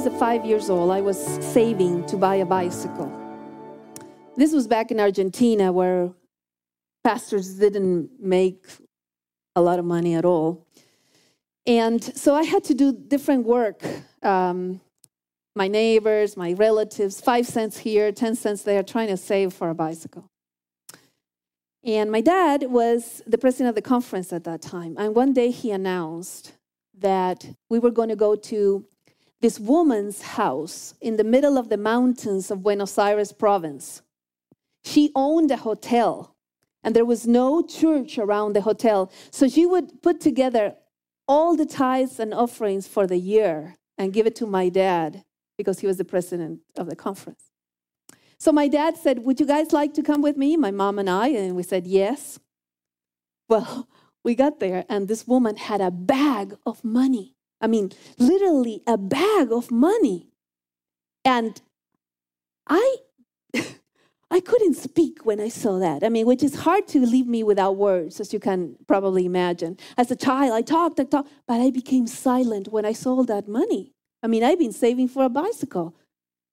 Was five years old, I was saving to buy a bicycle. This was back in Argentina where pastors didn't make a lot of money at all. And so I had to do different work. Um, my neighbors, my relatives, five cents here, 10 cents there, trying to save for a bicycle. And my dad was the president of the conference at that time. And one day he announced that we were going to go to this woman's house in the middle of the mountains of Buenos Aires province. She owned a hotel, and there was no church around the hotel. So she would put together all the tithes and offerings for the year and give it to my dad because he was the president of the conference. So my dad said, Would you guys like to come with me? My mom and I. And we said, Yes. Well, we got there, and this woman had a bag of money. I mean, literally a bag of money. And I. I couldn't speak when I saw that. I mean, which is hard to leave me without words, as you can probably imagine. As a child, I talked, I talked, but I became silent when I saw that money. I mean, I've been saving for a bicycle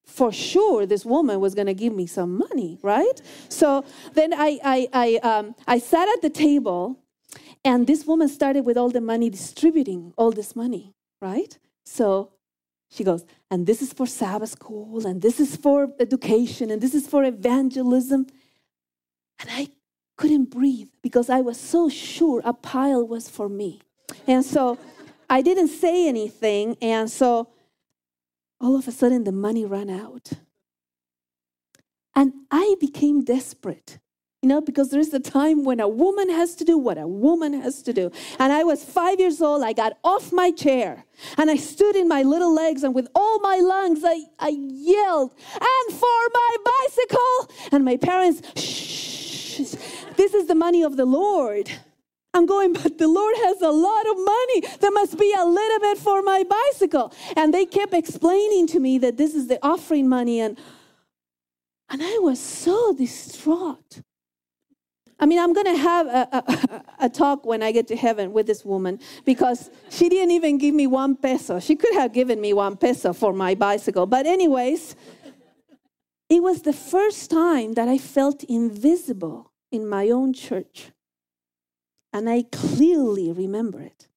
for sure this woman was going to give me some money, right? So then I, I, I, um, I sat at the table, and this woman started with all the money distributing all this money, right? So she goes, and this is for Sabbath school, and this is for education, and this is for evangelism. And I couldn't breathe because I was so sure a pile was for me. And so I didn't say anything. And so all of a sudden the money ran out. And I became desperate, you know, because there's a time when a woman has to do what a woman has to do. And I was five years old. I got off my chair and I stood in my little legs and with all my lungs, I, I yelled, and for my bicycle. And my parents, shh, this is the money of the Lord. I'm going, but the Lord has a lot of money. There must be a little bit for my bicycle. And they kept explaining to me that this is the offering money. And, and I was so distraught. I mean, I'm going to have a, a, a, talk when I get to heaven with this woman because she didn't even give me one peso. She could have given me one peso for my bicycle. But, anyways, it was the first time that I felt invisible in my own church and I clearly remember it.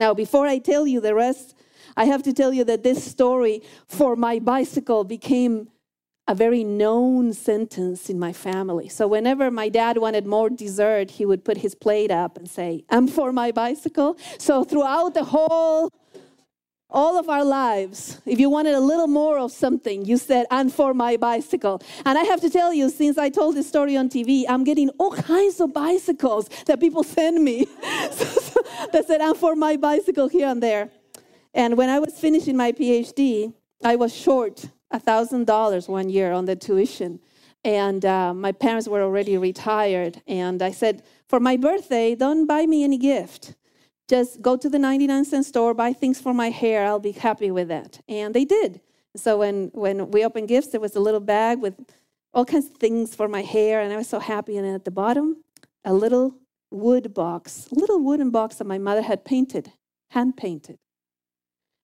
Now, before I tell you the rest, I have to tell you that this story for my bicycle became a very known sentence in my family. So, whenever my dad wanted more dessert, he would put his plate up and say, I'm for my bicycle. So, throughout the whole all of our lives, if you wanted a little more of something, you said, and for my bicycle. And I have to tell you, since I told this story on TV, I'm getting all kinds of bicycles that people send me that said, and for my bicycle here and there. And when I was finishing my PhD, I was short $1,000 one year on the tuition. And uh, my parents were already retired. And I said, for my birthday, don't buy me any gift just go to the 99 cent store, buy things for my hair. I'll be happy with that. And they did. So when, when we opened gifts, there was a little bag with all kinds of things for my hair, and I was so happy. And at the bottom, a little wood box, little wooden box that my mother had painted, hand painted.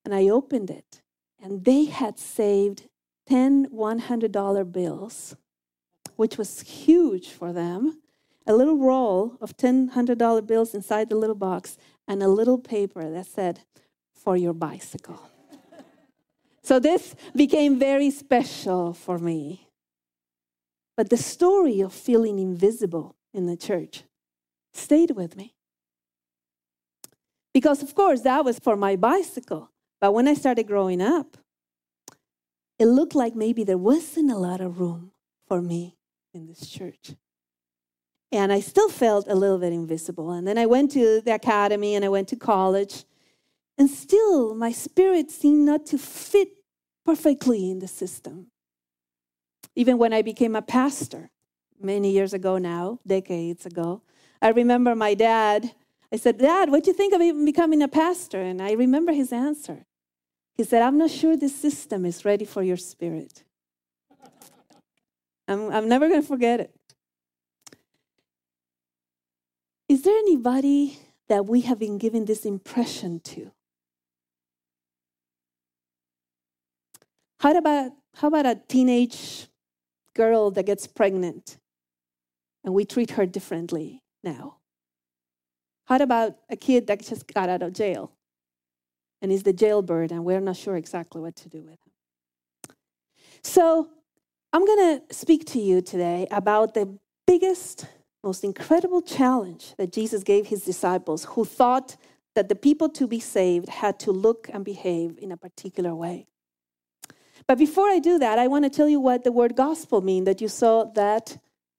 And I opened it, and they had saved 10 $100 bills, which was huge for them. A little roll of 10 $100 bills inside the little box and a little paper that said, for your bicycle. so this became very special for me. But the story of feeling invisible in the church stayed with me. Because, of course, that was for my bicycle. But when I started growing up, it looked like maybe there wasn't a lot of room for me in this church and I still felt a little bit invisible. And then I went to the academy and I went to college, and still my spirit seemed not to fit perfectly in the system. Even when I became a pastor many years ago now, decades ago, I remember my dad. I said, Dad, what do you think of even becoming a pastor? And I remember his answer. He said, I'm not sure this system is ready for your spirit. I'm, I'm never going to forget it. Is there anybody that we have been given this impression to? How about, how about a teenage girl that gets pregnant and we treat her differently now? How about a kid that just got out of jail and is the jailbird and we're not sure exactly what to do with him? So, I'm going to speak to you today about the biggest, most incredible challenge that Jesus gave his disciples who thought that the people to be saved had to look and behave in a particular way. But before I do that, I want to tell you what the word gospel means that you saw that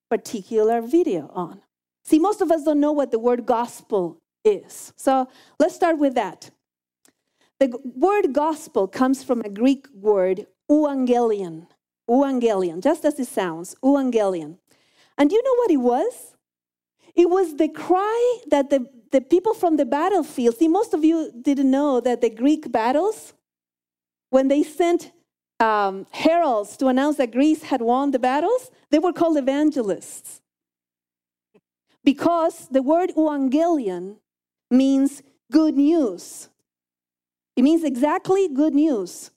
particular video on. See, most of us don't know what the word gospel is. So let's start with that. The word gospel comes from a Greek word, euangelion. Euangelion, just as it sounds, euangelion. And you know what it was? It was the cry that the, the people from the battlefield, see, most of you didn't know that the Greek battles, when they sent um, heralds to announce that Greece had won the battles, they were called evangelists. Because the word euangelion means good news. It means exactly good news.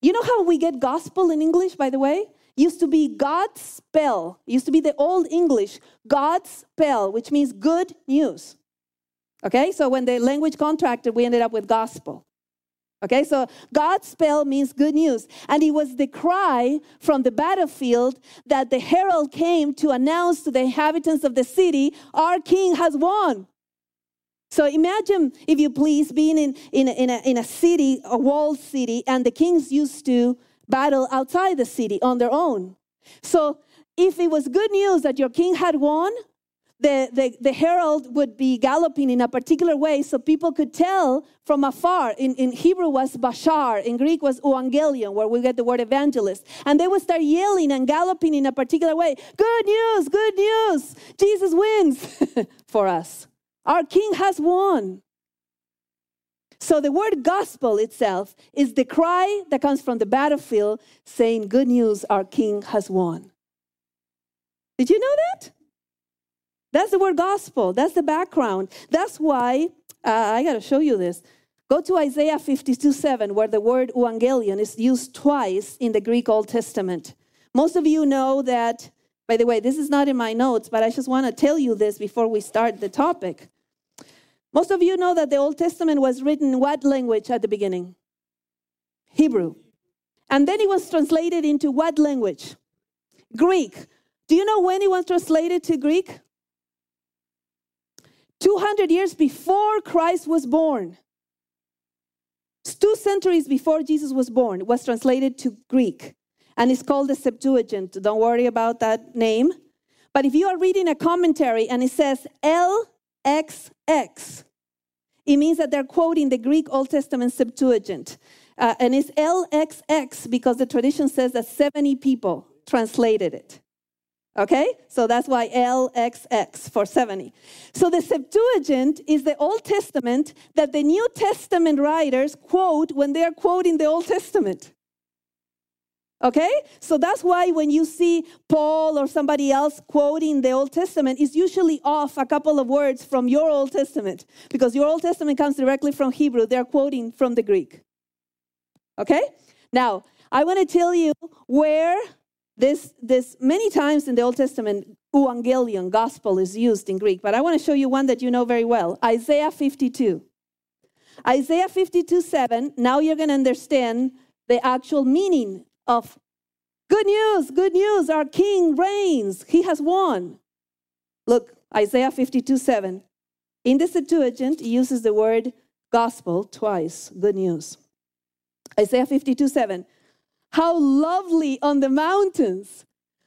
You know how we get gospel in English, by the way? Used to be Godspell. Used to be the old English, God's spell, which means good news. Okay, so when the language contracted, we ended up with gospel. Okay, so God's spell means good news. And it was the cry from the battlefield that the herald came to announce to the inhabitants of the city, Our king has won. So imagine, if you please, being in, in, a, in, a, in a city, a walled city, and the kings used to battle outside the city on their own. So if it was good news that your king had won, the, the, the herald would be galloping in a particular way so people could tell from afar. In, in Hebrew was bashar, in Greek was euangelion, where we get the word evangelist. And they would start yelling and galloping in a particular way. Good news, good news. Jesus wins for us. Our king has won. So the word gospel itself is the cry that comes from the battlefield saying, Good news, our king has won. Did you know that? That's the word gospel. That's the background. That's why uh, I got to show you this. Go to Isaiah 52 7, where the word evangelion is used twice in the Greek Old Testament. Most of you know that, by the way, this is not in my notes, but I just want to tell you this before we start the topic. Most of you know that the Old Testament was written in what language at the beginning? Hebrew. And then it was translated into what language? Greek. Do you know when it was translated to Greek? 200 years before Christ was born. Two centuries before Jesus was born, it was translated to Greek. And it's called the Septuagint. Don't worry about that name. But if you are reading a commentary and it says LXX, it means that they're quoting the Greek Old Testament Septuagint. Uh, and it's LXX because the tradition says that 70 people translated it. Okay? So that's why LXX for 70. So the Septuagint is the Old Testament that the New Testament writers quote when they are quoting the Old Testament. Okay? So that's why when you see Paul or somebody else quoting the Old Testament, it's usually off a couple of words from your Old Testament because your Old Testament comes directly from Hebrew. They're quoting from the Greek. Okay? Now, I want to tell you where this, this many times in the Old Testament, evangelion, gospel, is used in Greek, but I want to show you one that you know very well Isaiah 52. Isaiah 52 7, now you're going to understand the actual meaning of good news, good news, our king reigns, he has won. Look, Isaiah 52 7. In the Septuagint, it uses the word gospel twice, good news. Isaiah 52 7. How lovely on the mountains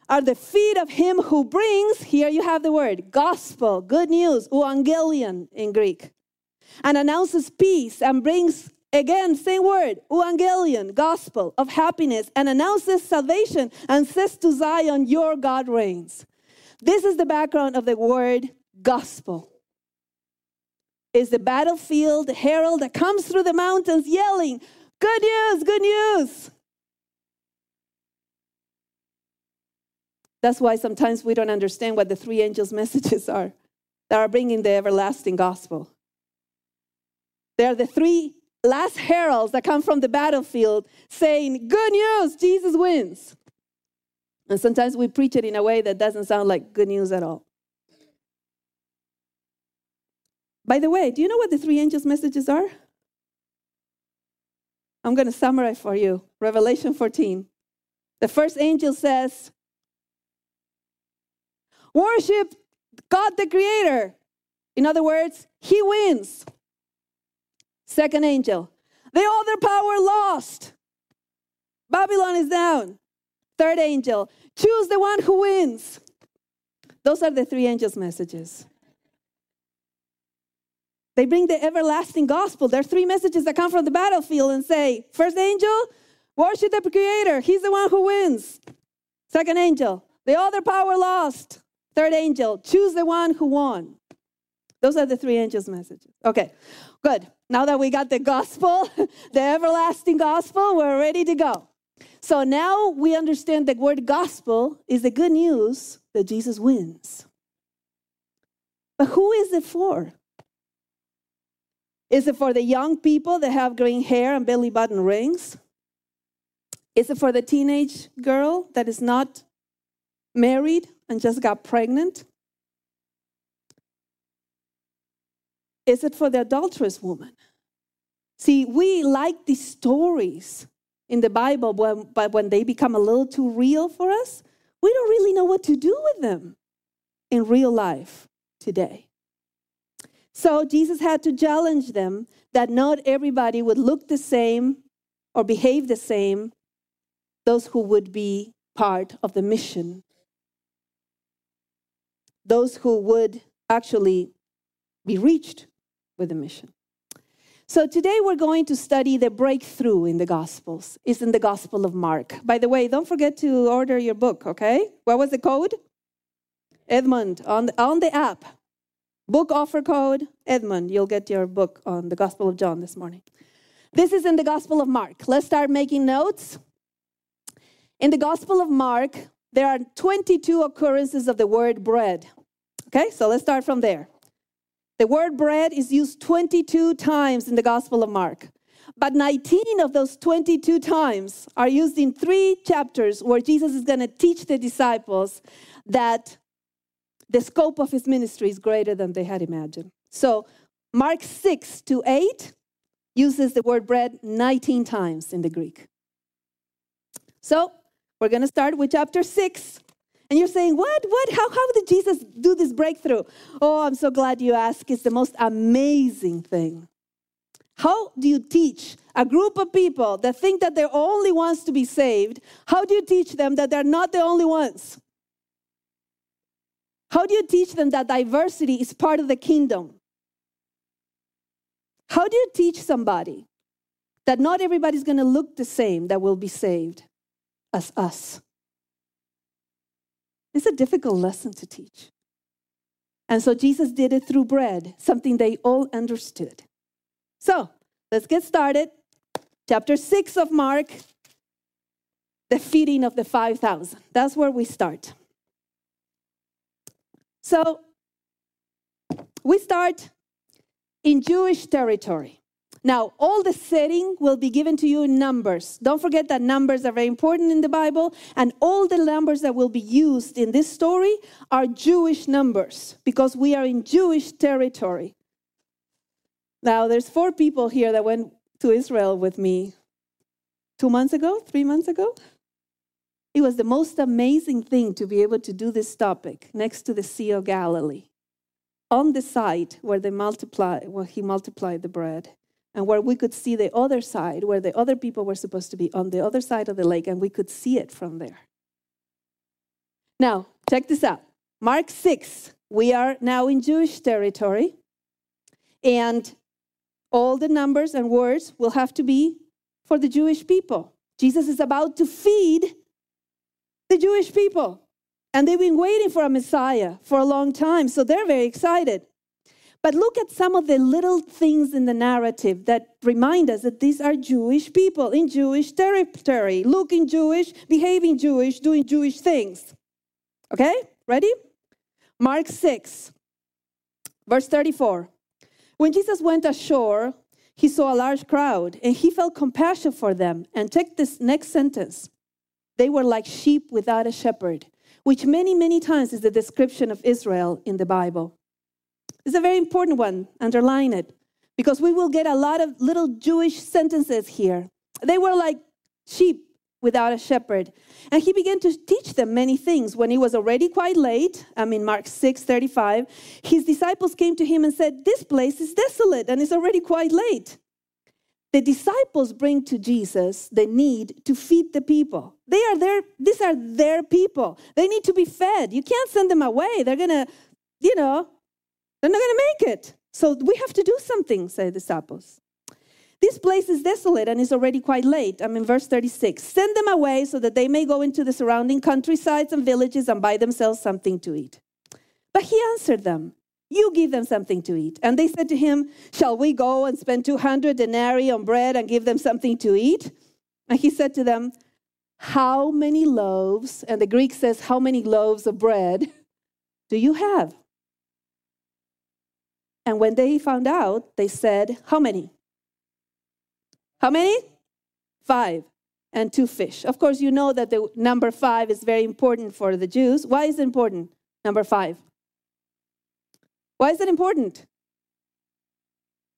are the feet of him who brings, here you have the word, gospel, good news, euangelion in Greek, and announces peace and brings Again, same word, evangelion, gospel of happiness, and announces salvation and says to Zion, Your God reigns. This is the background of the word gospel. Is the battlefield, herald that comes through the mountains yelling, Good news, good news. That's why sometimes we don't understand what the three angels' messages are that are bringing the everlasting gospel. They are the three last heralds that come from the battlefield saying, Good news, Jesus wins. And sometimes we preach it in a way that doesn't sound like good news at all. By the way, do you know what the three angels' messages are? I'm going to summarize for you Revelation 14. The first angel says, Worship God the Creator. In other words, He wins. Second angel, the other power lost. Babylon is down. Third angel, choose the one who wins. Those are the three angels' messages. They bring the everlasting gospel. There are three messages that come from the battlefield and say, First angel, worship the Creator. He's the one who wins. Second angel, the other power lost. Third angel, choose the one who won. Those are the three angels' messages. Okay, good. Now that we got the gospel, the everlasting gospel, we're ready to go. So now we understand the word gospel is the good news that Jesus wins. But who is it for? Is it for the young people that have green hair and belly button rings? Is it for the teenage girl that is not married and just got pregnant? Is it for the adulterous woman? See, we like these stories in the Bible, but when they become a little too real for us, we don't really know what to do with them in real life today. So Jesus had to challenge them that not everybody would look the same or behave the same, those who would be part of the mission, those who would actually be reached with the mission. So today we're going to study the breakthrough in the Gospels. It's in the Gospel of Mark. By the way, don't forget to order your book, okay? What was the code? Edmund on the, on the app. Book offer code Edmund. You'll get your book on the Gospel of John this morning. This is in the Gospel of Mark. Let's start making notes. In the Gospel of Mark, there are 22 occurrences of the word bread. Okay, so let's start from there. The word bread is used 22 times in the Gospel of Mark. But 19 of those 22 times are used in three chapters where Jesus is going to teach the disciples that the scope of his ministry is greater than they had imagined. So, Mark 6 to 8 uses the word bread 19 times in the Greek. So, we're going to start with chapter 6, and you're saying, what? What? How, how did Jesus do this breakthrough? Oh, I'm so glad you asked. It's the most amazing thing. How do you teach a group of people that think that they're only ones to be saved? How do you teach them that they're not the only ones? How do you teach them that diversity is part of the kingdom? How do you teach somebody that not everybody's going to look the same that will be saved as us? It's a difficult lesson to teach. And so Jesus did it through bread, something they all understood. So let's get started. Chapter 6 of Mark, the feeding of the 5,000. That's where we start. So we start in Jewish territory. Now, all the setting will be given to you in numbers. Don't forget that numbers are very important in the Bible, and all the numbers that will be used in this story are Jewish numbers because we are in Jewish territory. Now, there's four people here that went to Israel with me two months ago, three months ago. It was the most amazing thing to be able to do this topic next to the Sea of Galilee, on the site where they multiply, where he multiplied the bread and where we could see the other side, where the other people were supposed to be on the other side of the lake, and we could see it from there. Now, check this out Mark 6, we are now in Jewish territory, and all the numbers and words will have to be for the Jewish people. Jesus is about to feed the Jewish people. And they've been waiting for a Messiah for a long time, so they're very excited. But look at some of the little things in the narrative that remind us that these are Jewish people in Jewish territory, looking Jewish, behaving Jewish, doing Jewish things. Okay, ready? Mark 6, verse 34. When Jesus went ashore, he saw a large crowd and he felt compassion for them. And take this next sentence they were like sheep without a shepherd, which many, many times is the description of Israel in the Bible. It's a very important one, underline it, because we will get a lot of little Jewish sentences here. They were like sheep without a shepherd. And he began to teach them many things. When it was already quite late, I mean, Mark 6 35, his disciples came to him and said, This place is desolate and it's already quite late. The disciples bring to Jesus the need to feed the people. They are their, these are their people. They need to be fed. You can't send them away. They're gonna, you know, they're not gonna make it. So we have to do something, say the disciples. This place is desolate and is already quite late. I'm in verse 36. Send them away so that they may go into the surrounding countrysides and villages and buy themselves something to eat. But he answered them, You give them something to eat. And they said to him, Shall we go and spend 200 denarii on bread and give them something to eat? And he said to them, How many loaves, and the Greek says, How many loaves of bread do you have? And when they found out, they said, How many? How many? Five and two fish. Of course, you know that the number five is very important for the Jews. Why is it important? Number five. Why is it important?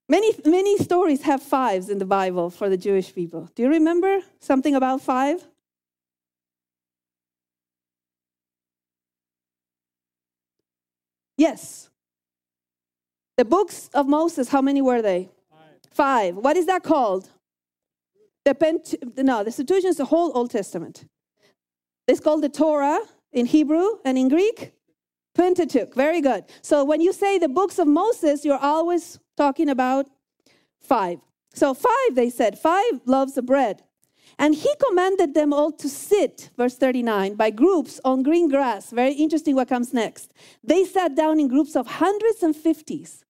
Many, many stories have fives in the Bible for the Jewish people. Do you remember something about five? Yes. The books of Moses, how many were they? Five. Five. What is that called? The Pent- no, the Septuagint is the whole Old Testament. It's called the Torah in Hebrew and in Greek. Pentateuch. Very good. So when you say the books of Moses, you're always talking about five. So five, they said, five loaves of bread. And he commanded them all to sit, verse 39, by groups on green grass. Very interesting what comes next. They sat down in groups of hundreds and fifties.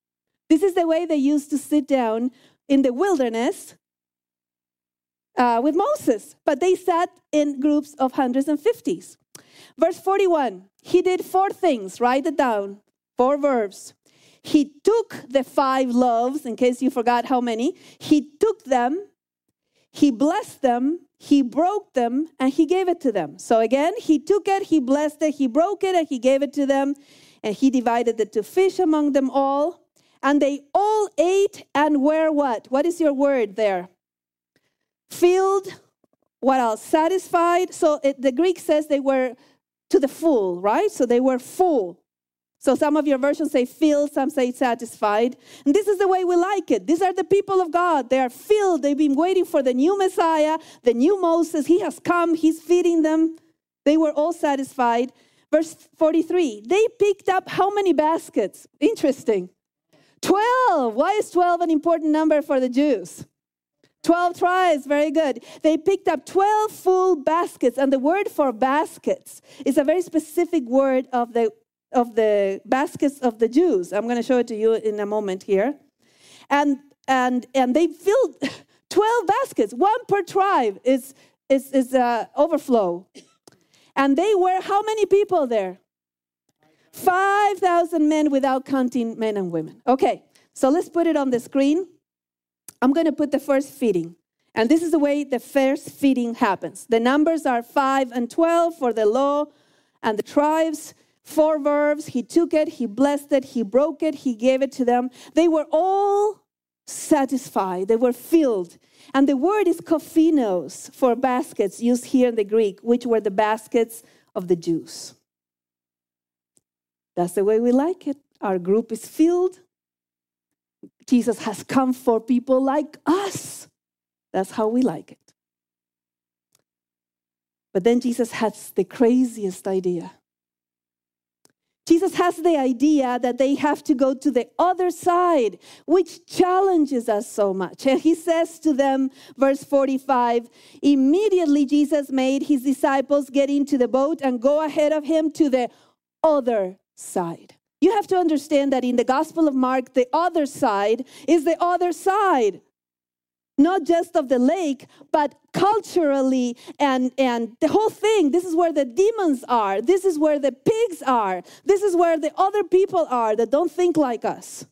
This is the way they used to sit down in the wilderness uh, with Moses, but they sat in groups of hundreds and fifties. Verse 41 He did four things, write it down, four verbs. He took the five loaves, in case you forgot how many, he took them, he blessed them, he broke them, and he gave it to them. So again, he took it, he blessed it, he broke it, and he gave it to them, and he divided the two fish among them all. And they all ate and were what? What is your word there? filled, what else? Satisfied. So it, the Greek says they were to the full, right? So they were full. So some of your versions say filled, some say satisfied. And this is the way we like it. These are the people of God. They are filled. They've been waiting for the new Messiah, the new Moses. He has come, he's feeding them. They were all satisfied. Verse 43 they picked up how many baskets? Interesting. 12. Why is 12 an important number for the Jews? 12 tribes, very good. They picked up 12 full baskets, and the word for baskets is a very specific word of the of the baskets of the Jews. I'm going to show it to you in a moment here. And and and they filled 12 baskets, one per tribe is is is uh, overflow. And they were how many people there? 5,000 men without counting men and women. Okay, so let's put it on the screen. I'm going to put the first feeding. And this is the way the first feeding happens. The numbers are 5 and 12 for the law and the tribes. Four verbs. He took it, he blessed it, he broke it, he gave it to them. They were all satisfied, they were filled. And the word is kophinos for baskets, used here in the Greek, which were the baskets of the Jews. That's the way we like it. Our group is filled, Jesus has come for people like us. That's how we like it. But then Jesus has the craziest idea. Jesus has the idea that they have to go to the other side, which challenges us so much. And he says to them, verse 45 immediately Jesus made his disciples get into the boat and go ahead of him to the other side. You have to understand that in the Gospel of Mark, the other side is the other side. Not just of the lake, but culturally and, and the whole thing. This is where the demons are. This is where the pigs are. This is where the other people are that don't think like us.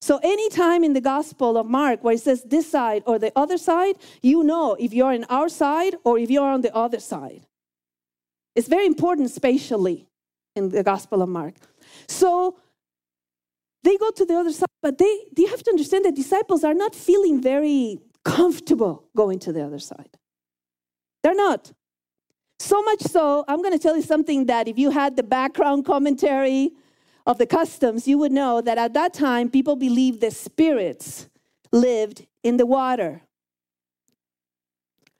So, anytime in the Gospel of Mark where it says this side or the other side, you know if you're in our side or if you're on the other side. It's very important spatially in the Gospel of Mark. So, they go to the other side, but they, they have to understand that disciples are not feeling very comfortable going to the other side. They're not. So much so, I'm going to tell you something that if you had the background commentary of the customs, you would know that at that time, people believed the spirits lived in the water.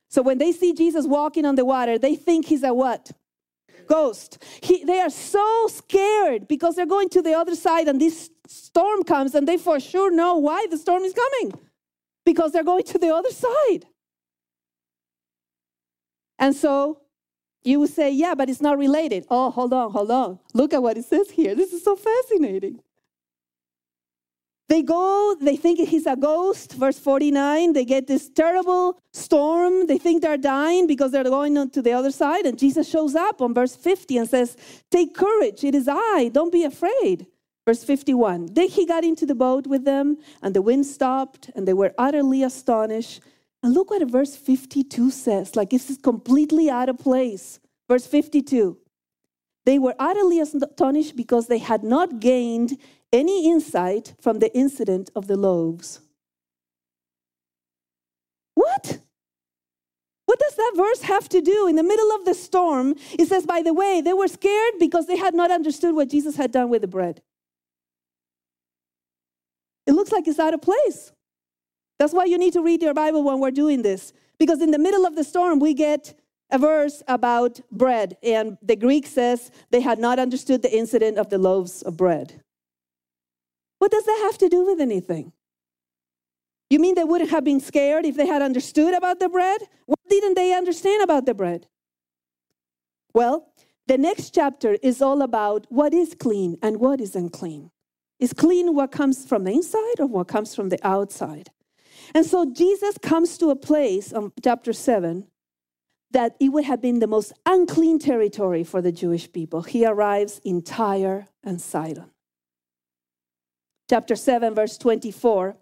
So when they see Jesus walking on the water, they think he's a what? Ghost. He, they are so scared because they're going to the other side and this storm comes and they for sure know why the storm is coming because they're going to the other side. And so you would say, yeah, but it's not related. Oh, hold on, hold on. Look at what it says here. This is so fascinating. They go, they think he's a ghost. Verse 49, they get this terrible storm. They think they're dying because they're going on to the other side. And Jesus shows up on verse 50 and says, Take courage, it is I, don't be afraid. Verse 51, then he got into the boat with them, and the wind stopped, and they were utterly astonished and look what verse 52 says. Like this is completely out of place. Verse 52 They were utterly astonished because they had not gained any insight from the incident of the loaves. What? What does that verse have to do? In the middle of the storm, it says, by the way, they were scared because they had not understood what Jesus had done with the bread. It looks like it's out of place. That's why you need to read your Bible when we're doing this. Because in the middle of the storm, we get a verse about bread. And the Greek says they had not understood the incident of the loaves of bread. What does that have to do with anything? You mean they wouldn't have been scared if they had understood about the bread? What didn't they understand about the bread? Well, the next chapter is all about what is clean and what is unclean. Is clean what comes from the inside or what comes from the outside? And so Jesus comes to a place, on chapter 7, that it would have been the most unclean territory for the Jewish people. He arrives in Tyre and Sidon. Chapter 7, verse 24.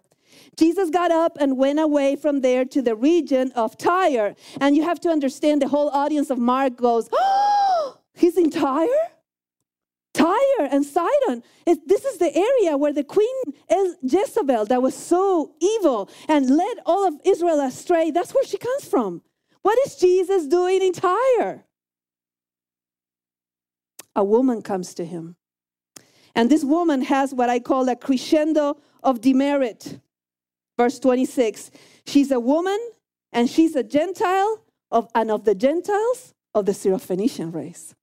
Jesus got up and went away from there to the region of Tyre. And you have to understand the whole audience of Mark goes, Oh, he's in Tyre? Tyre and Sidon. It, this is the area where the queen Jezebel, that was so evil and led all of Israel astray, that's where she comes from. What is Jesus doing in Tyre? A woman comes to him. And this woman has what I call a crescendo of demerit. Verse 26 She's a woman and she's a Gentile of, and of the Gentiles of the Syrophoenician race.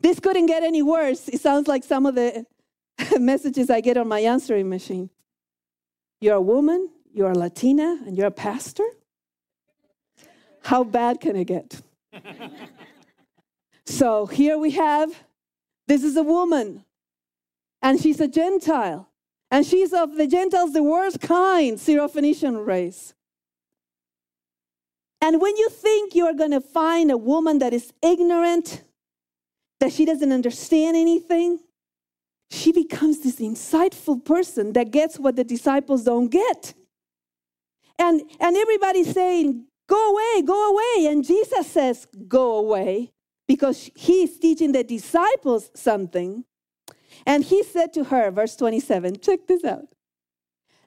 This couldn't get any worse. It sounds like some of the messages I get on my answering machine. You're a woman, you're a Latina, and you're a pastor? How bad can it get? so here we have this is a woman, and she's a Gentile, and she's of the Gentiles, the worst kind, Syrophoenician race. And when you think you're going to find a woman that is ignorant, that she doesn't understand anything, she becomes this insightful person that gets what the disciples don't get. And, and everybody's saying, Go away, go away. And Jesus says, Go away, because he's teaching the disciples something. And he said to her, verse 27, check this out.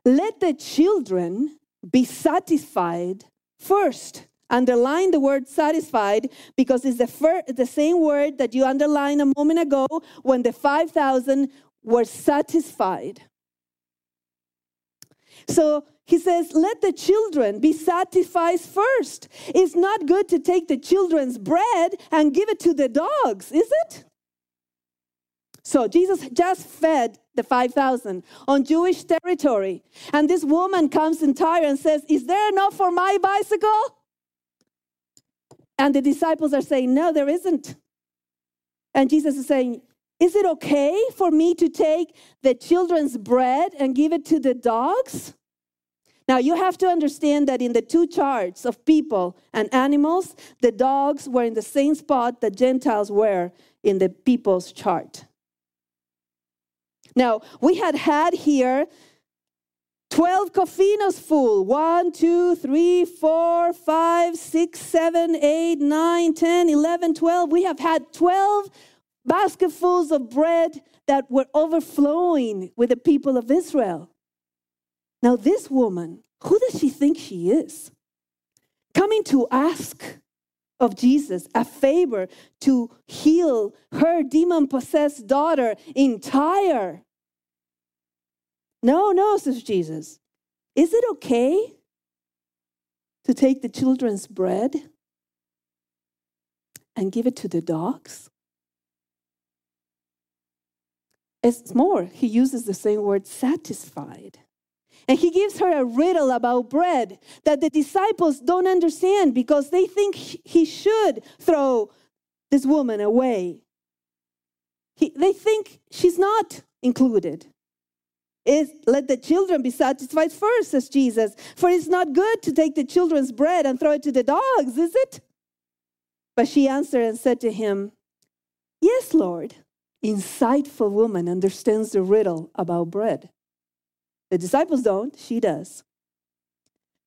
Let the children be satisfied first Underline the word satisfied because it's the, the same word that you underlined a moment ago when the 5,000 were satisfied. So he says, let the children be satisfied first. It's not good to take the children's bread and give it to the dogs, is it? So Jesus just fed the 5,000 on Jewish territory. And this woman comes in Tyre and says, Is there enough for my bicycle? And the disciples are saying, No, there isn't. And Jesus is saying, Is it okay for me to take the children's bread and give it to the dogs? Now, you have to understand that in the two charts of people and animals, the dogs were in the same spot that Gentiles were in the people's chart. Now, we had had here 12 kophinos full. 1, 2, 3, 4, 5, 6, 7, 8, 9, 10, 11, 12. We have had 12 basketfuls of bread that were overflowing with the people of Israel. Now, this woman, who does she think she is? Coming to ask of Jesus a favor to heal her demon possessed daughter in Tyre. No, no, says Jesus. Is it okay to take the children's bread and give it to the dogs? It's more, he uses the same word satisfied. And he gives her a riddle about bread that the disciples don't understand because they think he should throw this woman away. He, they think she's not included is let the children be satisfied first, says Jesus. For it's not good to take the children's bread and throw it to the dogs, is it? But she answered and said to him, Yes, Lord. Insightful woman understands the riddle about bread. The disciples don't, she does.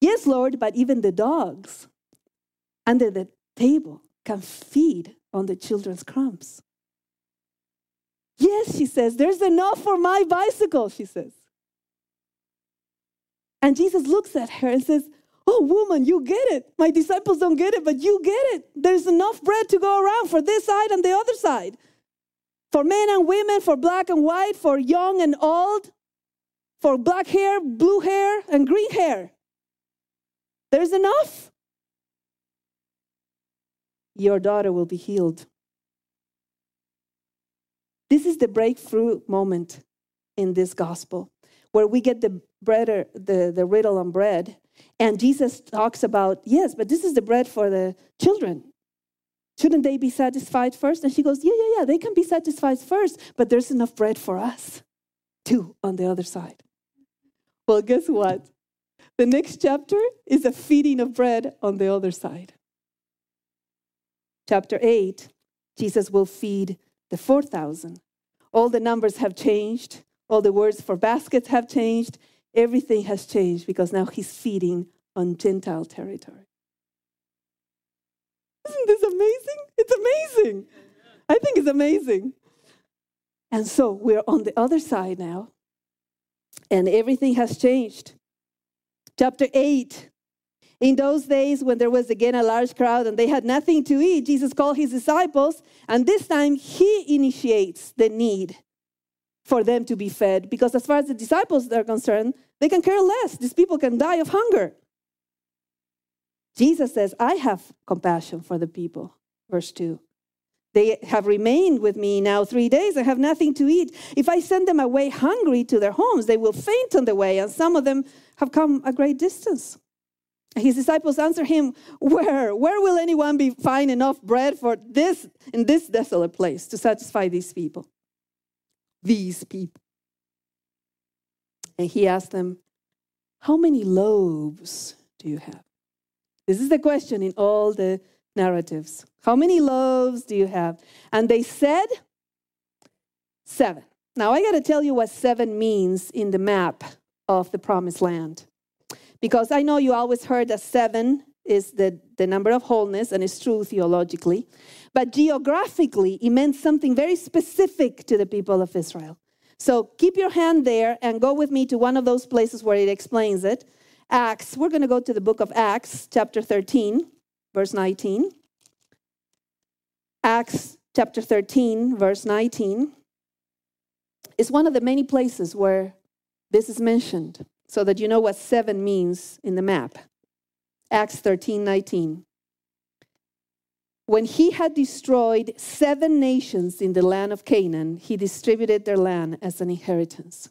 Yes, Lord, but even the dogs under the table can feed on the children's crumbs. Yes, she says, there's enough for my bicycle, she says. And Jesus looks at her and says, Oh, woman, you get it. My disciples don't get it, but you get it. There's enough bread to go around for this side and the other side. For men and women, for black and white, for young and old, for black hair, blue hair, and green hair. There's enough. Your daughter will be healed. This is the breakthrough moment in this gospel where we get the bread, the, the riddle on bread. And Jesus talks about, yes, but this is the bread for the children. Shouldn't they be satisfied first? And she goes, yeah, yeah, yeah, they can be satisfied first, but there's enough bread for us too on the other side. Well, guess what? The next chapter is a feeding of bread on the other side. Chapter 8, Jesus will feed the 4,000. All the numbers have changed. All the words for baskets have changed. Everything has changed because now he's feeding on Gentile territory. Isn't this amazing? It's amazing. I think it's amazing. And so we're on the other side now, and everything has changed. Chapter 8 in those days, when there was again a large crowd and they had nothing to eat, Jesus called his disciples, and this time he initiates the need for them to be fed. Because as far as the disciples are concerned, they can care less. These people can die of hunger. Jesus says, I have compassion for the people. Verse 2. They have remained with me now three days and have nothing to eat. If I send them away hungry to their homes, they will faint on the way, and some of them have come a great distance. His disciples answer him, Where? Where will anyone be find enough bread for this in this desolate place to satisfy these people? These people. And he asked them, How many loaves do you have? This is the question in all the narratives. How many loaves do you have? And they said, Seven. Now I got to tell you what seven means in the map of the promised land. Because I know you always heard that seven is the, the number of wholeness, and it's true theologically. But geographically, it meant something very specific to the people of Israel. So keep your hand there and go with me to one of those places where it explains it. Acts, we're going to go to the book of Acts, chapter 13, verse 19. Acts chapter 13, verse 19 is one of the many places where this is mentioned so that you know what seven means in the map. Acts 13 19. When he had destroyed seven nations in the land of Canaan, he distributed their land as an inheritance.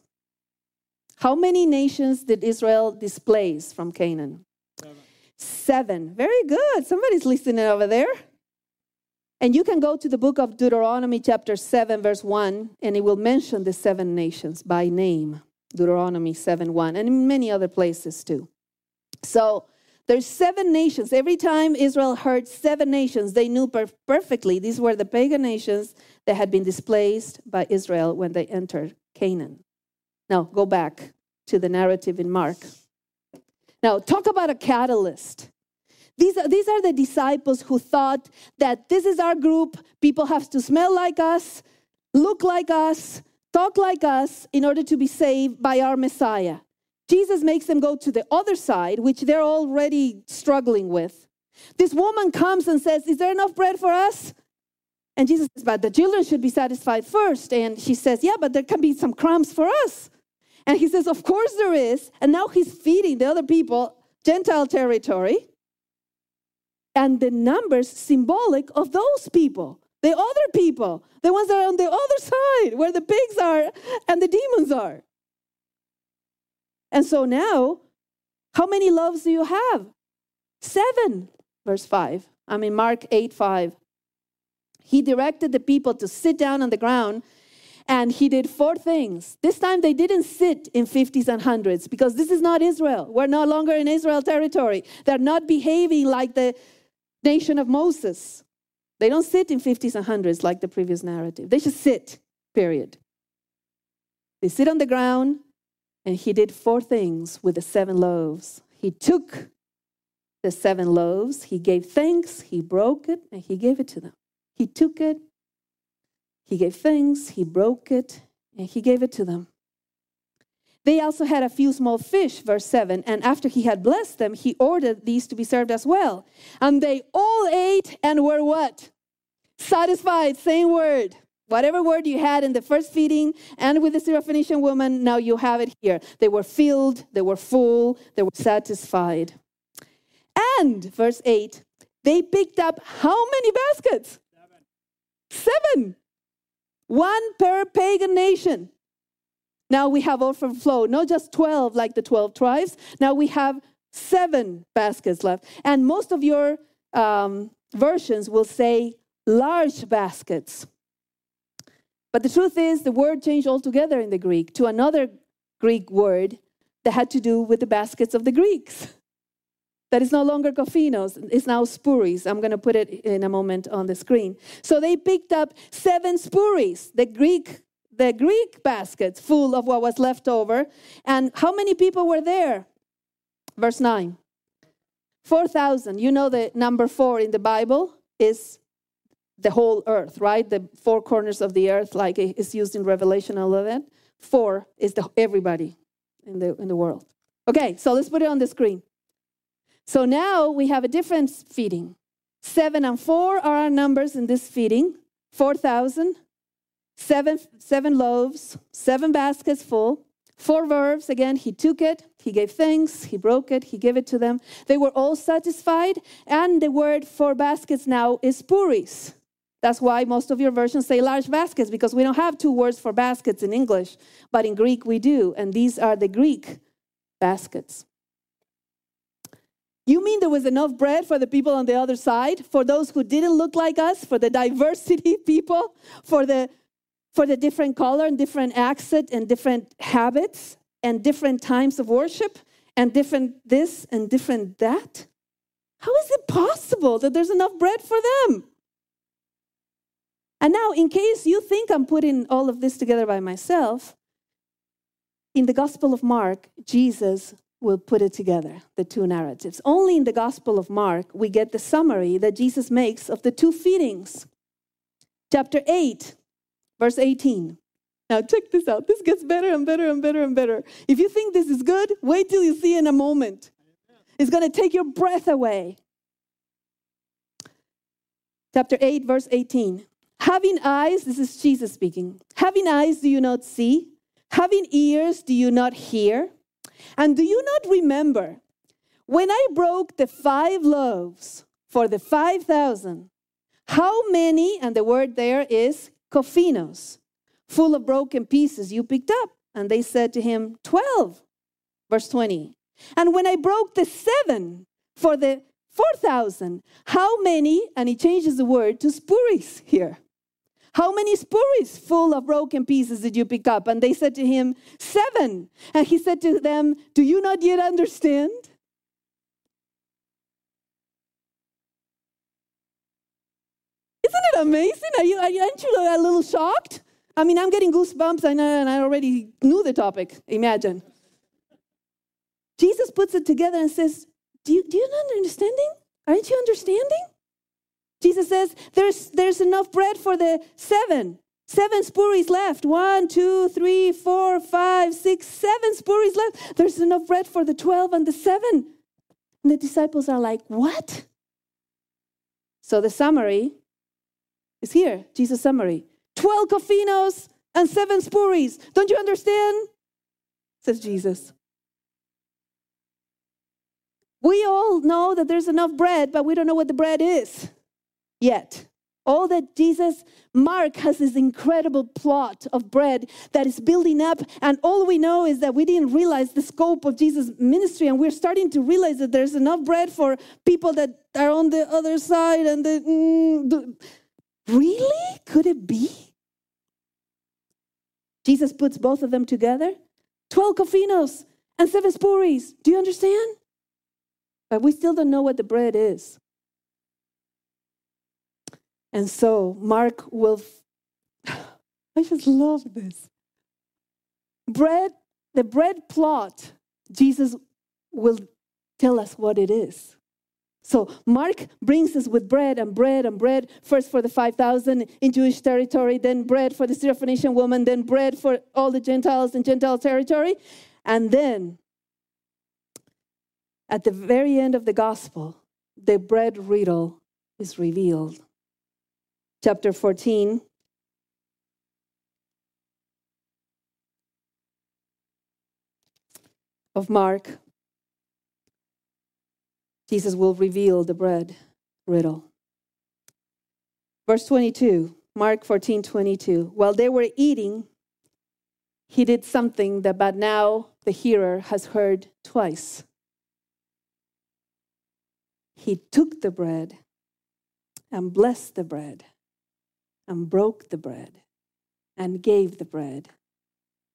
How many nations did Israel displace from Canaan? Seven. Seven. Very good. Somebody's listening over there. And you can go to the book of Deuteronomy, chapter 7, verse 1, and it will mention the seven nations by name. Deuteronomy 7 1, and in many other places too. So there's seven nations. Every time Israel heard seven nations, they knew per- perfectly these were the pagan nations that had been displaced by Israel when they entered Canaan. Now go back to the narrative in Mark. Now, talk about a catalyst. These are, these are the disciples who thought that this is our group. People have to smell like us, look like us, talk like us in order to be saved by our Messiah. Jesus makes them go to the other side, which they're already struggling with. This woman comes and says, Is there enough bread for us? And Jesus says, But the children should be satisfied first. And she says, Yeah, but there can be some crumbs for us. And he says, Of course there is. And now he's feeding the other people Gentile territory. And the numbers symbolic of those people, the other people, the ones that are on the other side, where the pigs are and the demons are. And so now, how many loves do you have? Seven, verse 5. I mean, Mark 8 5. He directed the people to sit down on the ground and he did four things. This time they didn't sit in 50s and 100s because this is not Israel. We're no longer in Israel territory. They're not behaving like the nation of Moses. They don't sit in 50s and 100s like the previous narrative. They just sit, period. They sit on the ground and he did four things with the seven loaves. He took the seven loaves, he gave thanks, he broke it, and he gave it to them. He took it, he gave thanks, he broke it, and he gave it to them. They also had a few small fish, verse 7, and after he had blessed them, he ordered these to be served as well. And they all ate and were what? Satisfied, same word. Whatever word you had in the first feeding and with the Syrophoenician woman, now you have it here. They were filled, they were full, they were satisfied. And, verse 8, they picked up how many baskets? Seven. Seven. One per pagan nation. Now we have overflow, not just 12 like the 12 tribes. Now we have seven baskets left. And most of your um, versions will say large baskets. But the truth is, the word changed altogether in the Greek to another Greek word that had to do with the baskets of the Greeks. That is no longer kophinos, it's now spuris. I'm going to put it in a moment on the screen. So they picked up seven spuris, the Greek, the Greek baskets full of what was left over. And how many people were there? Verse 9. 4,000. You know the number four in the Bible is the whole earth, right? The four corners of the earth, like it's used in Revelation, all of that. Four is the everybody in the in the world. Okay, so let's put it on the screen. So now we have a different feeding. Seven and four are our numbers in this feeding. Four thousand, seven seven loaves, seven baskets full. Four verbs again, he took it, he gave thanks, he broke it, he gave it to them. They were all satisfied, and the word for baskets now is puris. That's why most of your versions say large baskets, because we don't have two words for baskets in English, but in Greek we do, and these are the Greek baskets. You mean there was enough bread for the people on the other side, for those who didn't look like us, for the diversity people, for the for the different color and different accent and different habits and different times of worship and different this and different that? How is it possible that there's enough bread for them? And now, in case you think I'm putting all of this together by myself, in the Gospel of Mark, Jesus will put it together, the two narratives. Only in the Gospel of Mark, we get the summary that Jesus makes of the two feedings. Chapter 8, verse 18. Now, check this out. This gets better and better and better and better. If you think this is good, wait till you see in a moment. It's going to take your breath away. Chapter 8, verse 18. Having eyes, this is Jesus speaking. Having eyes, do you not see? Having ears, do you not hear? And do you not remember when I broke the five loaves for the 5,000? How many, and the word there is kophinos, full of broken pieces you picked up? And they said to him, 12. Verse 20. And when I broke the seven for the 4,000, how many, and he changes the word to spuris here. How many spuris full of broken pieces did you pick up? And they said to him, Seven. And he said to them, Do you not yet understand? Amazing? Are you, are you, aren't you a little shocked? I mean, I'm getting goosebumps and, and I already knew the topic, imagine. Jesus puts it together and says, Do you, do you not understanding? Aren't you understanding? Jesus says, there's, there's enough bread for the seven. Seven spuries left. One, two, three, four, five, six, seven spuries left. There's enough bread for the 12 and the seven. And the disciples are like, What? So the summary is here Jesus' summary 12 kophinos and seven spuries. Don't you understand? Says Jesus. We all know that there's enough bread, but we don't know what the bread is yet. All that Jesus, Mark has this incredible plot of bread that is building up, and all we know is that we didn't realize the scope of Jesus' ministry, and we're starting to realize that there's enough bread for people that are on the other side. And the, mm, the really, could it be? Jesus puts both of them together. Twelve kophinos and seven spuries. Do you understand? But we still don't know what the bread is. And so Mark will, I just love this. Bread, the bread plot, Jesus will tell us what it is. So Mark brings us with bread and bread and bread, first for the 5,000 in Jewish territory, then bread for the Syrophoenician woman, then bread for all the Gentiles in Gentile territory. And then at the very end of the gospel, the bread riddle is revealed chapter 14. Of Mark, Jesus will reveal the bread riddle. Verse 22, Mark 14 22. While they were eating, he did something that but now the hearer has heard twice. He took the bread and blessed the bread and broke the bread and gave the bread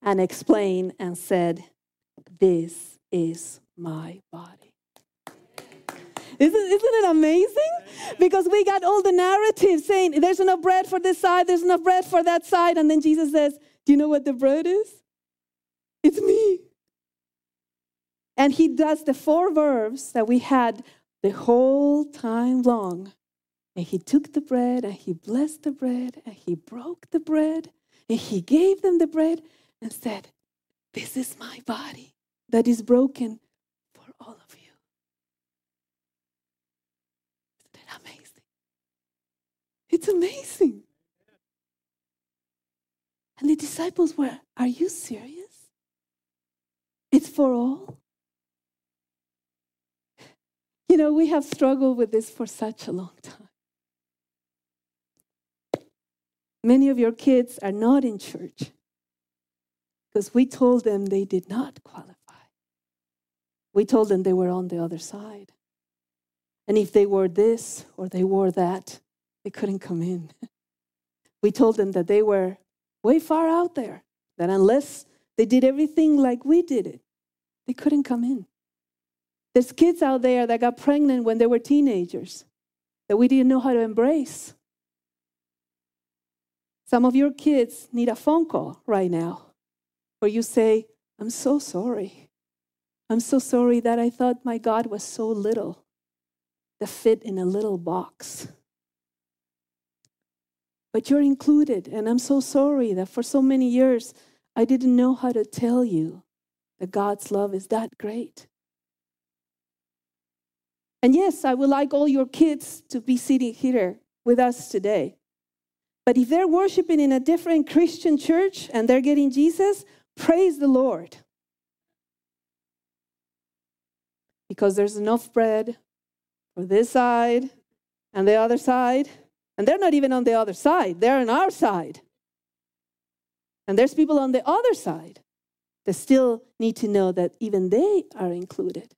and explained and said, This is my body. Isn't, isn't it amazing? Because we got all the narratives saying there's enough bread for this side, there's enough bread for that side. And then Jesus says, Do you know what the bread is? It's me. And he does the four verbs that we had the whole time long and he took the bread and he blessed the bread and he broke the bread and he gave them the bread and said, This is my body that is broken for all of you. Isn't it amazing? It's amazing. And the disciples were, Are you serious? It's for all? You know, we have struggled with this for such a long time. Many of your kids are not in church because we told them they did not qualify. We told them they were on the other side. And if they wore this or they wore that, they couldn't come in. We told them that they were way far out there, that unless they did everything like we did it, they couldn't come in. There's kids out there that got pregnant when they were teenagers that we didn't know how to embrace. Some of your kids need a phone call right now where you say, I'm so sorry. I'm so sorry that I thought my God was so little to fit in a little box. But you're included, and I'm so sorry that for so many years I didn't know how to tell you that God's love is that great. And yes, I would like all your kids to be sitting here with us today. But if they're worshiping in a different Christian church and they're getting Jesus, praise the Lord. Because there's enough bread for this side and the other side. And they're not even on the other side, they're on our side. And there's people on the other side that still need to know that even they are included.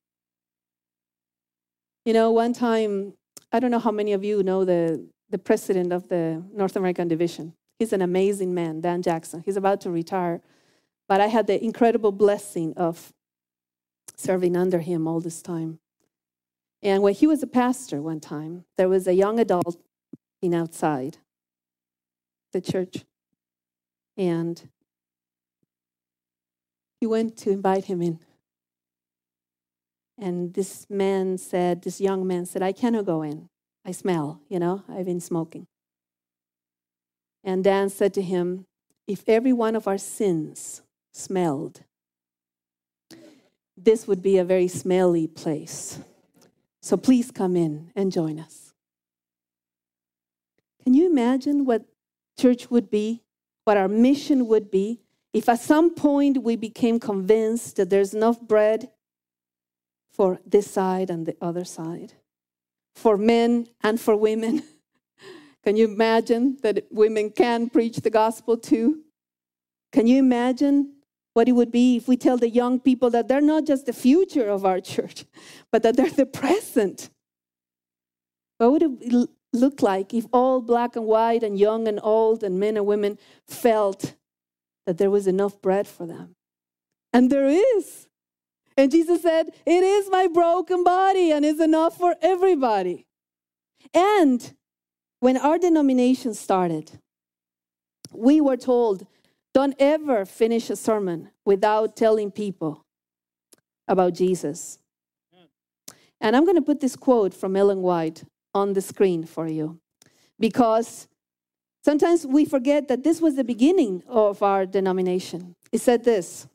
You know, one time, I don't know how many of you know the the president of the North American division. He's an amazing man, Dan Jackson. He's about to retire. But I had the incredible blessing of serving under him all this time. And when he was a pastor one time, there was a young adult outside the church. And he went to invite him in. And this man said, this young man said, I cannot go in. I smell, you know, I've been smoking. And Dan said to him, If every one of our sins smelled, this would be a very smelly place. So please come in and join us. Can you imagine what church would be, what our mission would be, if at some point we became convinced that there's enough bread for this side and the other side, for men and for women? Can you imagine that women can preach the gospel too? Can you imagine what it would be if we tell the young people that they're not just the future of our church, but that they're the present? What would it look like if all black and white and young and old and men and women felt that there was enough bread for them? And there is. And Jesus said, It is my broken body and it's enough for everybody. And when our denomination started, we were told don't ever finish a sermon without telling people about Jesus. And I'm going to put this quote from Ellen White on the screen for you because sometimes we forget that this was the beginning of our denomination. It said this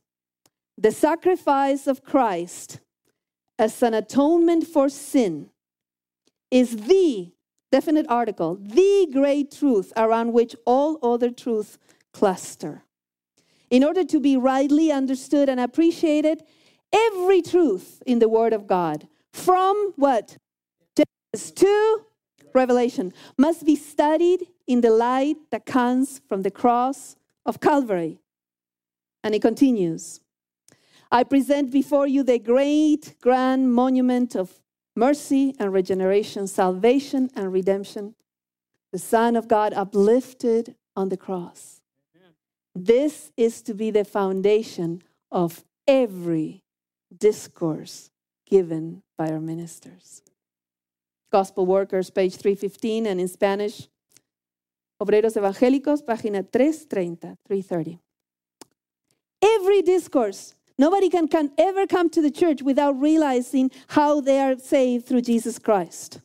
The sacrifice of Christ as an atonement for sin is the definite article, the great truth around which all other truths cluster. In order to be rightly understood and appreciated, every truth in the Word of God, from what? To Revelation, must be studied in the light that comes from the cross of Calvary. And it continues I present before you the great, grand monument of mercy and regeneration, salvation and redemption, the Son of God uplifted on the cross. This is to be the foundation of every discourse given by our ministers. Gospel Workers, page 315, and in Spanish, Obreros Evangélicos, página 330, 330. Every discourse Nobody can, can ever come to the church without realizing how they are saved through Jesus Christ.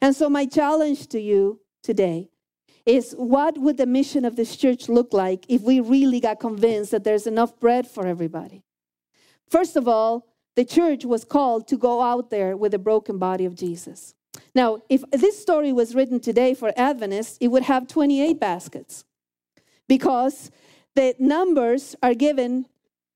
And so, my challenge to you today is what would the mission of this church look like if we really got convinced that there's enough bread for everybody? First of all, the church was called to go out there with the broken body of Jesus. Now, if this story was written today for Adventists, it would have 28 baskets because the numbers are given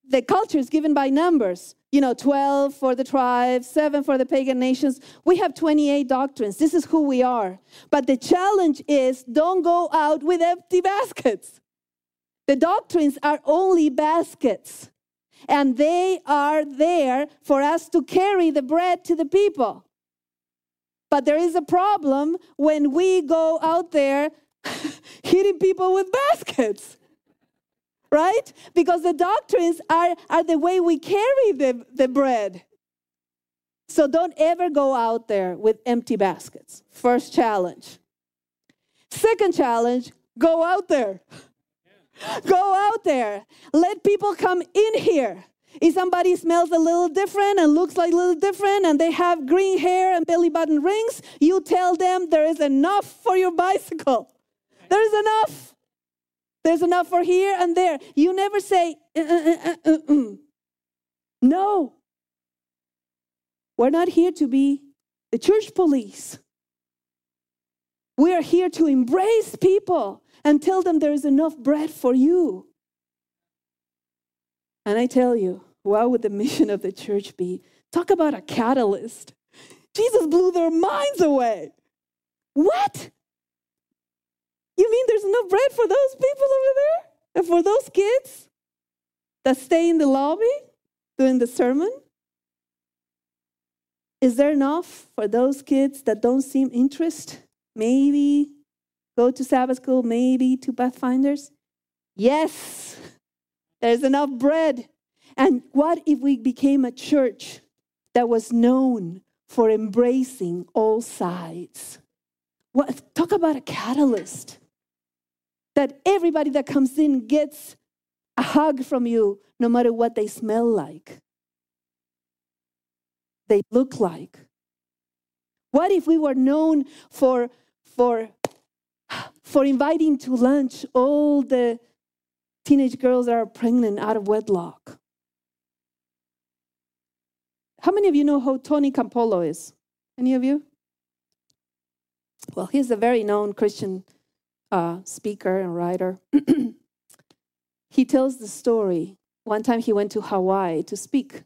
the culture is given by numbers. You know, 12 for the tribes, 7 for the pagan nations. We have 28 doctrines. This is who we are. But the challenge is don't go out with empty baskets. The doctrines are only baskets, and they are there for us to carry the bread to the people. But there is a problem when we go out there hitting people with baskets right? Because the doctrines are, are the way we carry the, the bread. So don't ever go out there with empty baskets. First challenge. Second challenge go out there. Go out there. Let people come in here. If somebody smells a little different and looks like a little different and they have green hair and belly button rings, you tell them there is enough for your bicycle. There is enough. There's enough for here and there. You never say, uh, uh, uh, no. We're not here to be the church police. We are here to embrace people and tell them there is enough bread for you. And I tell you, what would the mission of the church be? Talk about a catalyst. Jesus blew their minds away. What? You mean there's enough bread for those people over there? And for those kids that stay in the lobby during the sermon? Is there enough for those kids that don't seem interest? Maybe go to Sabbath school, maybe to Pathfinders? Yes, there's enough bread. And what if we became a church that was known for embracing all sides? What, talk about a catalyst that everybody that comes in gets a hug from you, no matter what they smell like. they look like? What if we were known for, for, for inviting to lunch all the teenage girls that are pregnant out of wedlock? How many of you know who Tony Campolo is? Any of you? Well, he's a very known Christian uh, speaker and writer. he tells the story. One time he went to Hawaii to speak.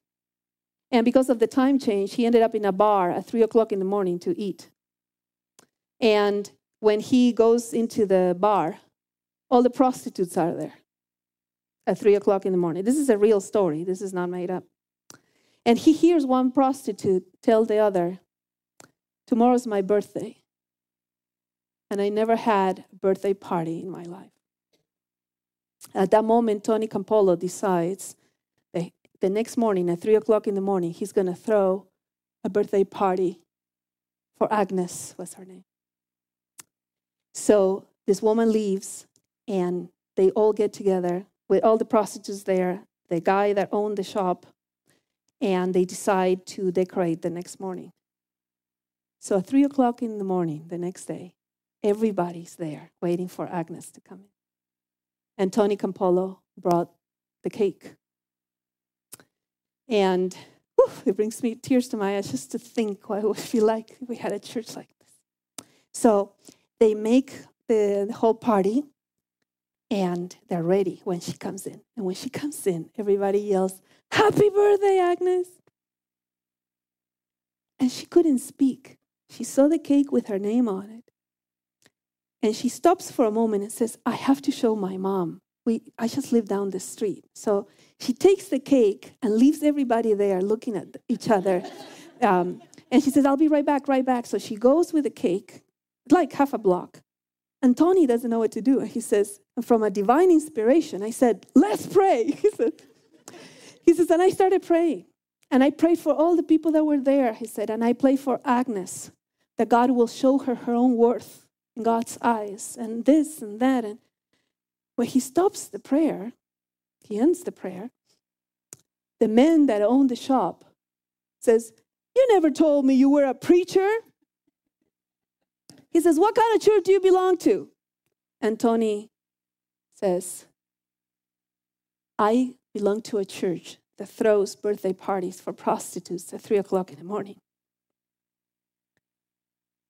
And because of the time change, he ended up in a bar at three o'clock in the morning to eat. And when he goes into the bar, all the prostitutes are there at three o'clock in the morning. This is a real story, this is not made up. And he hears one prostitute tell the other, Tomorrow's my birthday. And I never had a birthday party in my life. At that moment, Tony Campolo decides that the next morning at three o'clock in the morning, he's going to throw a birthday party for Agnes, was her name. So this woman leaves, and they all get together with all the prostitutes there, the guy that owned the shop, and they decide to decorate the next morning. So at three o'clock in the morning the next day, everybody's there waiting for Agnes to come in. And Tony Campolo brought the cake. And whew, it brings me tears to my eyes just to think what it would feel like if we had a church like this. So they make the whole party and they're ready when she comes in. And when she comes in, everybody yells, Happy birthday, Agnes! And she couldn't speak. She saw the cake with her name on it. And she stops for a moment and says, I have to show my mom. We, I just live down the street. So she takes the cake and leaves everybody there looking at each other. Um, and she says, I'll be right back, right back. So she goes with the cake, like half a block. And Tony doesn't know what to do. He says, from a divine inspiration, I said, let's pray. He said, he says, and I started praying. And I prayed for all the people that were there, he said, and I prayed for Agnes that God will show her her own worth in God's eyes, and this and that. And when he stops the prayer, he ends the prayer. The man that owned the shop says, You never told me you were a preacher. He says, What kind of church do you belong to? And Tony says, I belong to a church that throws birthday parties for prostitutes at three o'clock in the morning.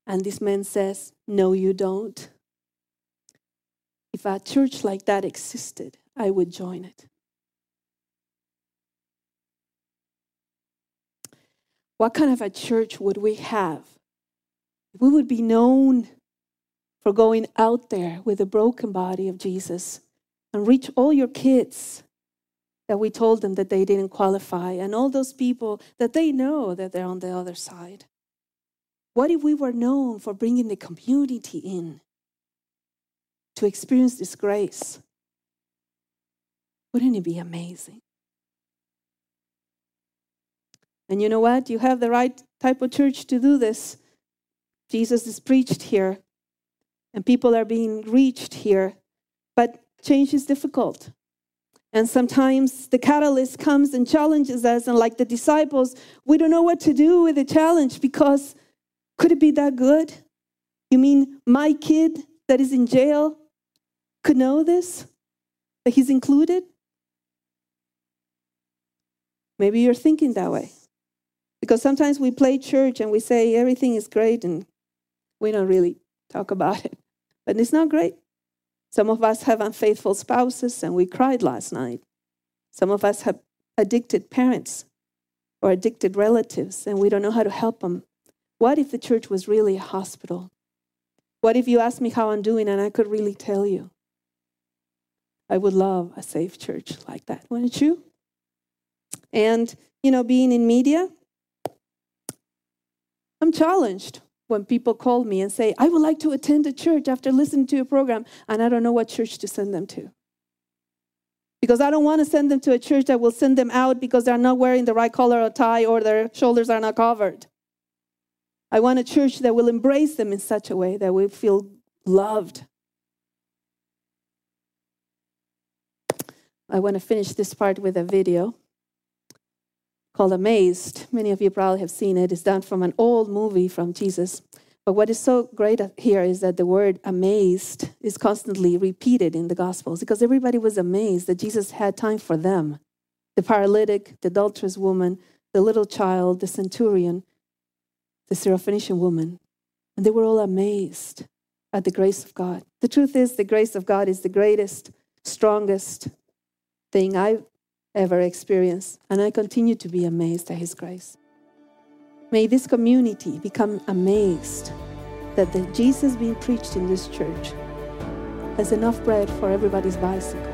And this man says, No, you don't. If a church like that existed, I would join it. What kind of a church would we have? We would be known for going out there with the broken body of Jesus and reach all your kids that we told them that they didn't qualify and all those people that they know that they're on the other side. What if we were known for bringing the community in to experience this grace? Wouldn't it be amazing? And you know what? You have the right type of church to do this. Jesus is preached here, and people are being reached here. But change is difficult. And sometimes the catalyst comes and challenges us, and like the disciples, we don't know what to do with the challenge because could it be that good? You mean my kid that is in jail could know this? That he's included? Maybe you're thinking that way. Because sometimes we play church and we say everything is great and we don't really talk about it. But it's not great. Some of us have unfaithful spouses and we cried last night. Some of us have addicted parents or addicted relatives and we don't know how to help them. What if the church was really a hospital? What if you asked me how I'm doing and I could really tell you? I would love a safe church like that, wouldn't you? And, you know, being in media, I'm challenged when people call me and say, I would like to attend a church after listening to your program, and I don't know what church to send them to. Because I don't want to send them to a church that will send them out because they're not wearing the right color or tie or their shoulders are not covered. I want a church that will embrace them in such a way that we feel loved. I want to finish this part with a video. Called Amazed. Many of you probably have seen it. It's done from an old movie from Jesus. But what is so great here is that the word amazed is constantly repeated in the Gospels because everybody was amazed that Jesus had time for them the paralytic, the adulterous woman, the little child, the centurion, the Syrophoenician woman. And they were all amazed at the grace of God. The truth is, the grace of God is the greatest, strongest thing I've ever experienced. And I continue to be amazed at His grace. May this community become amazed that the Jesus being preached in this church has enough bread for everybody's bicycle